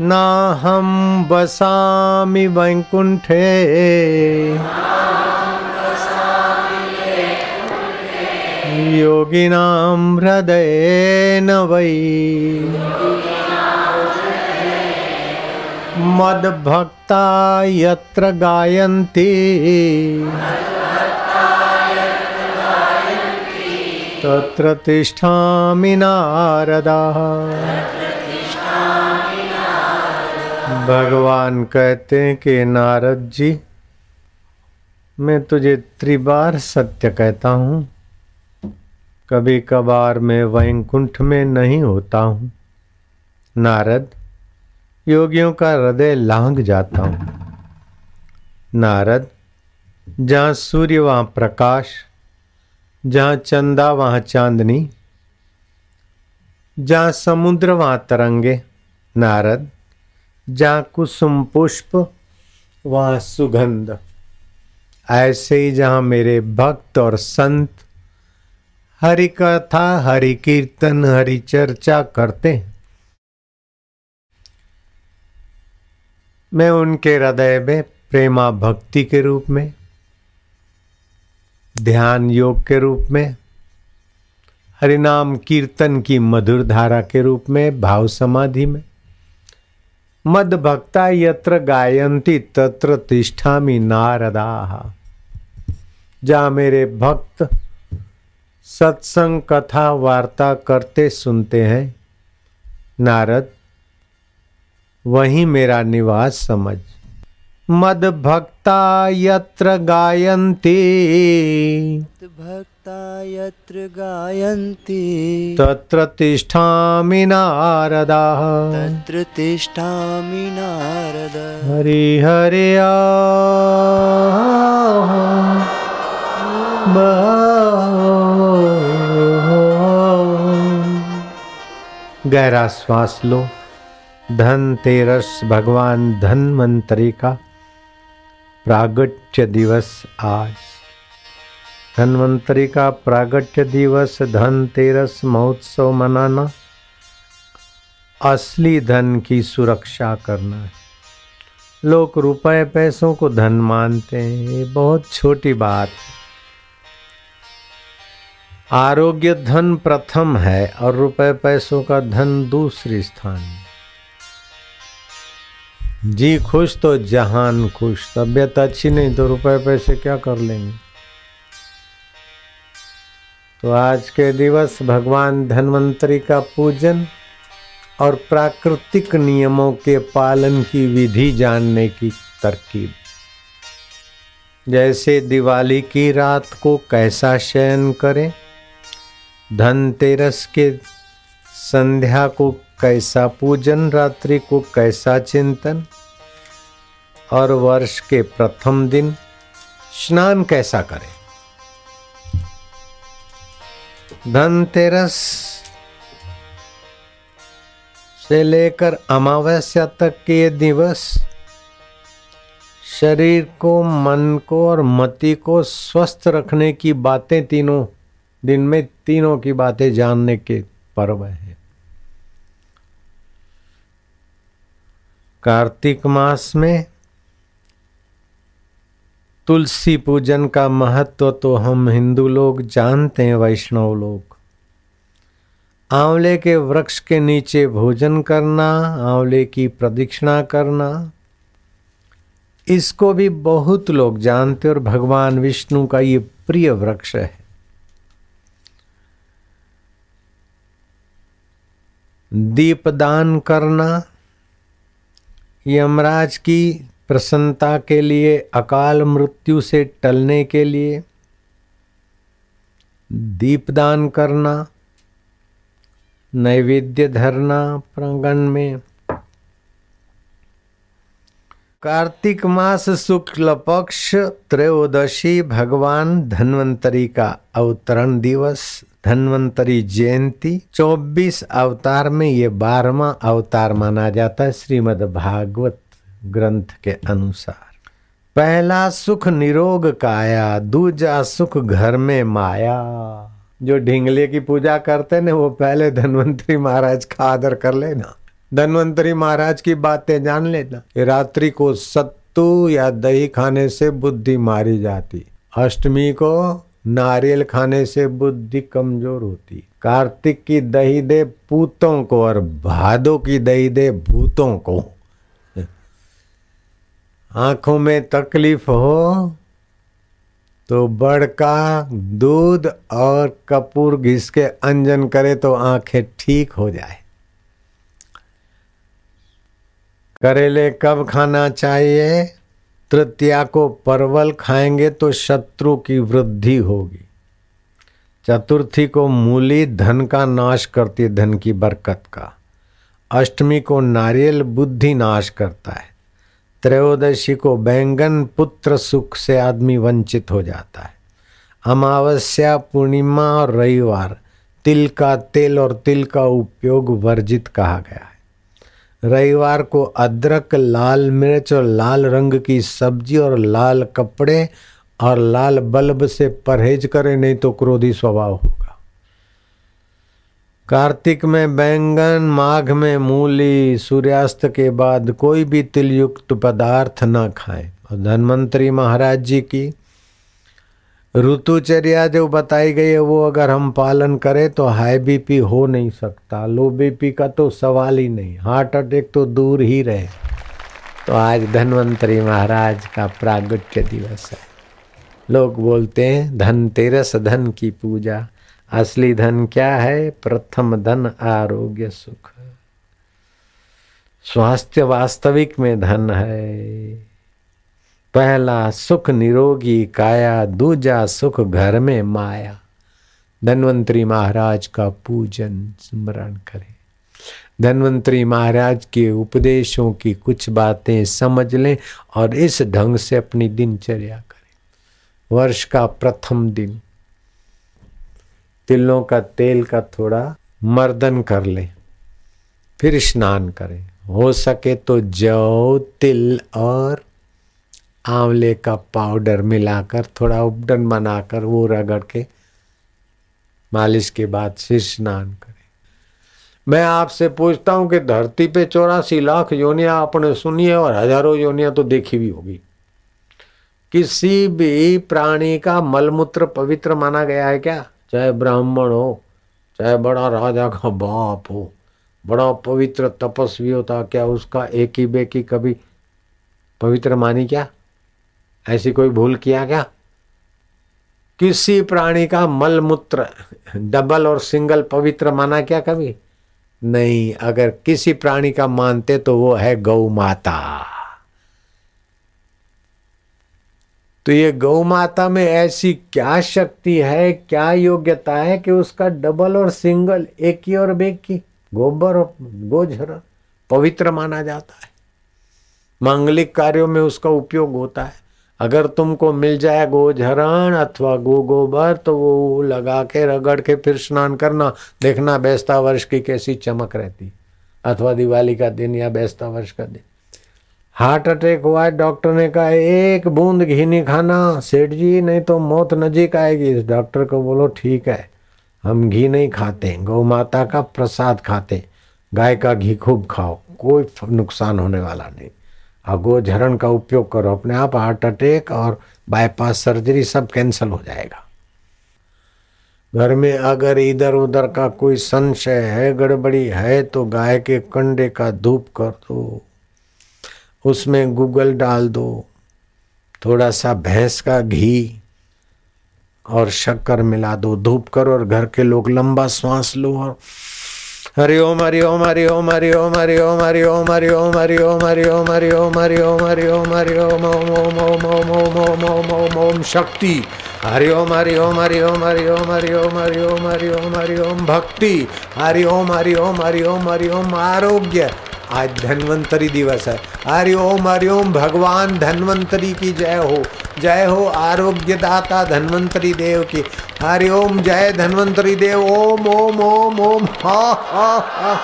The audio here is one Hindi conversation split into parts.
नाहं वसामि वैकुण्ठे योगिनां हृदयेन वै। मद्भक्ता यत्र गायन्ति। तत्र तिष्ठामि नारदा। भगवान कहते हैं कि नारद जी, मैं तुझे त्रिबार सत्य कहता हूँ। कभी कभार मैं वैकुंठ में नहीं होता हूँ। नारद, योगियों का हृदय लांग जाता हूँ। नारद, जहाँ सूर्य, वहाँ प्रकाश, जहाँ चंदा, वहाँ चांदनी, जहाँ समुद्र, वहाँ तरंगे। नारद जहाँ कुसुम पुष्प वहाँ सुगंध। ऐसे ही जहाँ मेरे भक्त और संत हरि कथा हरि कीर्तन हरि चर्चा करते हैं, मैं उनके हृदय में प्रेमा भक्ति के रूप में, ध्यान योग के रूप में, हरिनाम कीर्तन की मधुर धारा के रूप में, भाव समाधि में मद भक्ता यत्र गायंती तत्र तिष्ठामि नारदा। जहाँ मेरे भक्त, सत्संग, कथा, वार्ता करते सुनते हैं। नारद, वही मेरा निवास समझ। मद भक्ता यत्र गायन्ति। भक्ता यत्र गायन्ति। तत्र तिष्ठामि नारदा। तत्र तिष्ठामि नारद। हरि हरि गहरा श्वास लो। धनतेरस भगवान धन्वंतरी का प्रागट्य दिवस आज। धन्वंतरी का प्रागट्य दिवस धनतेरस महोत्सव मनाना। असली धन की सुरक्षा करना है। लोग रुपए पैसों को धन मानते हैं, ये बहुत छोटी बात है। आरोग्य धन प्रथम है और रुपए पैसों का धन दूसरी स्थान में जी खुश तो जहान खुश, तबीयत अच्छी नहीं तो रुपए पैसे क्या कर लेंगे? तो आज के दिवस भगवान धन्वंतरी का पूजन और प्राकृतिक नियमों के पालन की विधि जानने की तरकीब। जैसे दिवाली की रात को कैसा शयन करें, धनतेरस के संध्या को कैसा पूजन, रात्रि को कैसा चिंतन और वर्ष के प्रथम दिन स्नान कैसा करें। धनतेरस से लेकर अमावस्या तक के ये दिवस शरीर को, मन को और मति को स्वस्थ रखने की बातें तीनों, दिन में तीनों की बातें जानने के पर्व है। कार्तिक मास में तुलसी पूजन का महत्व तो हम हिंदू लोग जानते हैं, वैष्णव लोग। आंवले के वृक्ष के नीचे भोजन करना, आंवले की प्रदक्षिणा करना, इसको भी बहुत लोग जानते और भगवान विष्णु का ये प्रिय वृक्ष है। दीपदान करना, यमराज की प्रसन्नता के लिए, अकाल मृत्यु से टलने के लिए, दीपदान करना, नैवेद्य धरना प्रांगण में। कार्तिक मास शुक्ल पक्ष, त्रयोदशी भगवान धन्वंतरी का अवतरण दिवस, धन्वंतरी जयंती। 24 अवतार में ये बारहवा अवतार माना जाता है श्रीमद् भागवत ग्रंथ के अनुसार। पहला सुख निरोग काया, दूजा सुख घर में माया। जो ढिंगले की पूजा करते ना, वो पहले धनवंतरी महाराज का आदर कर लेना। धनवंतरी महाराज की बातें जान लेना। रात्रि को सत्तू या दही खाने से बुद्धि मारी जाती। अष्टमी को नारियल खाने से बुद्धि कमज़ोर होती। कार्तिक की दही दे पूतों को और भादो की दही दे भूतों को। आँखों में तकलीफ़ हो तो बड़का दूध और कपूर घिस के अंजन करे तो आँखें ठीक हो जाए। करेले कब खाना चाहिए? तृतीया को परवल खाएँगे तो शत्रु की वृद्धि होगी। चतुर्थी को मूली, धन का नाश करती है, धन की बरकत का। अष्टमी को नारियल, बुद्धि नाश करता है। त्रयोदशी को बैंगन पुत्र सुख से आदमी वंचित हो जाता है। अमावस्या, पूर्णिमा और रविवार तिल का तेल और तिल का उपयोग वर्जित कहा गया है। रविवार को अदरक, लाल मिर्च और लाल रंग की सब्ज़ी और लाल कपड़े और लाल बल्ब से परहेज करें, नहीं तो क्रोधी स्वभाव होगा। कार्तिक में बैंगन, माघ में मूली, सूर्यास्त के बाद कोई भी तिलयुक्त पदार्थ न खाएँ। और धनवंतरी महाराज जी की ऋतुचर्या जो बताई गई है, वो अगर हम पालन करें तो हाई बीपी हो नहीं सकता, लो बीपी का तो सवाल ही नहीं, हार्ट अटैक तो दूर ही रहे। तो आज धनवंतरी महाराज का प्रागट्य दिवस है। लोग बोलते हैं, धनतेरस धन की पूजा। असली धन क्या है? प्रथम धन आरोग्य सुख। स्वास्थ्य वास्तविक में धन है। पहला सुख निरोगी काया, दूजा सुख घर में माया। धनवंतरी महाराज का पूजन, स्मरण करें। धनवंतरी महाराज के उपदेशों की कुछ बातें समझ लें और इस ढंग से अपनी दिनचर्या करें। वर्ष का प्रथम दिन। तिलों का तेल का थोड़ा मर्दन कर लें, फिर स्नान करें। हो सके तो जौ, तिल और आंवले का पाउडर मिलाकर, थोड़ा उपडन बनाकर, वो रगड़ के मालिश के बाद फिर स्नान करें। मैं आपसे पूछता हूँ कि धरती पे चौरासी लाख योनिया आपने सुनी है और हज़ारों योनिया तो देखी भी होगी। किसी भी प्राणी का मलमूत्र पवित्र माना गया है क्या? चाहे ब्राह्मण हो, चाहे बड़ा राजा का बाप हो, बड़ा पवित्र तपस्वी होता क्या उसका एक ही बेकी कभी पवित्र मानी क्या? ऐसी कोई भूल किया क्या? किसी प्राणी का मल मूत्र डबल और सिंगल पवित्र माना क्या कभी? नहीं, अगर किसी प्राणी का मानते तो वो है गौ माता। तो ये गौ माता में ऐसी क्या शक्ति है, क्या योग्यता है कि उसका डबल और सिंगल एक ही और बेग की गोबर और गोझर पवित्र माना जाता है। मांगलिक कार्यों में उसका उपयोग होता है। अगर तुमको मिल जाए गोझरण अथवा गो गोबर तो वो लगा के, रगड़ के फिर स्नान करना, देखना बेस्ता वर्ष की कैसी चमक रहती। अथवा दिवाली का दिन या बेस्ता वर्ष का दिन। हार्ट अटैक हुआ है, डॉक्टर ने कहा, एक बूंद घी नहीं खाना, सेठ जी, नहीं तो मौत नजीक आएगी। इस डॉक्टर को बोलो, ठीक है, हम घी नहीं खाते, गौ माता का प्रसाद खाते, गाय का घी खूब खाओ, कोई नुकसान होने वाला नहीं। अगो झरण का उपयोग करो, अपने आप हार्ट अटैक और बाईपास सर्जरी सब कैंसिल हो जाएगा। घर में अगर इधर उधर का कोई संशय है, गड़बड़ी है तो गाय के कंडे का धूप कर दो। उसमें गूगल डाल दो थोड़ा सा भैंस का घी और शक्कर मिला दो धूप करो और घर के लोग लंबा श्वास लो और हरि ओम हरि ओम हरि ओम हरि ओम हरि ओम हरि ओम हरि ओम हरि ओम हरि ओम हरि ओम हरि ओम हरि ओम हरि ओम ओम ओम ओम ओम ओम ओम ओम ओम ओम शक्ति हरि ओम हरि ओम हरि ओम हरि ओम हरि ओम हरि ओम हरि ओम हरि ओम भक्ति हरि ओम हरि ओम हरि ओम हरि ओम आरोग्य आज धन्वंतरी दिवस है। हरि ओम हरि ओम, भगवान धन्वंतरी की जय हो। जय हो आरोग्य दाता धन्वंतरी देव की। हरि ओम, जय धन्वंतरी देव। ओम ओम ओम ओम हा हा हा।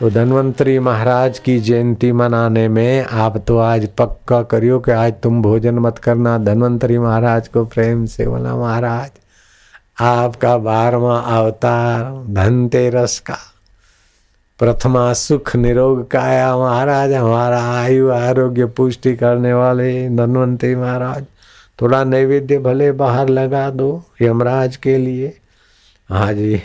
तो धन्वंतरी महाराज की जयंती मनाने में आप तो आज पक्का करियो कि आज तुम भोजन मत करना। धन्वंतरी महाराज को प्रेम से बोला, महाराज आपका बारवा अवतार धनतेरस का। प्रथमा सुख निरोग काया महाराज, हमारा आयु आरोग्य पुष्टि करने वाले धनवंती महाराज, थोड़ा नैवेद्य भले बाहर लगा दो यमराज के लिए। हाँ जी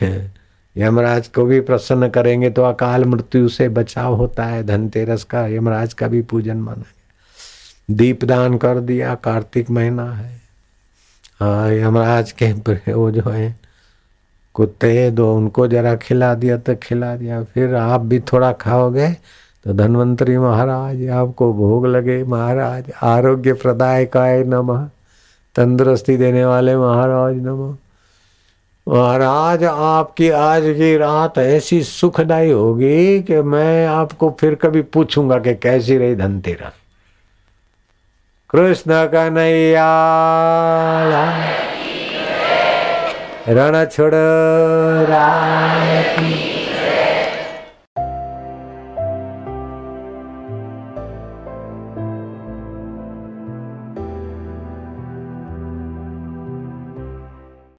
यमराज को भी प्रसन्न करेंगे तो अकाल मृत्यु से बचाव होता है धनतेरस का, यमराज का भी पूजन माना दीपदान कर दिया, कार्तिक महीना हाँ। यमराज के वो जो है, कुत्ते दो, उनको जरा खिला दिया तो खिला दिया, फिर आप भी थोड़ा खाओगे तो धनवंतरी महाराज, आपको भोग लगे, महाराज, आरोग्य प्रदायकाय नमः, तंदुरुस्ती देने वाले महाराज नमः। महाराज, आपकी आज की रात ऐसी सुखदायी होगी कि मैं आपको फिर कभी पूछूँगा कि कैसी रही धनतेरस। कृष्ण कन्हैया। रण छोड़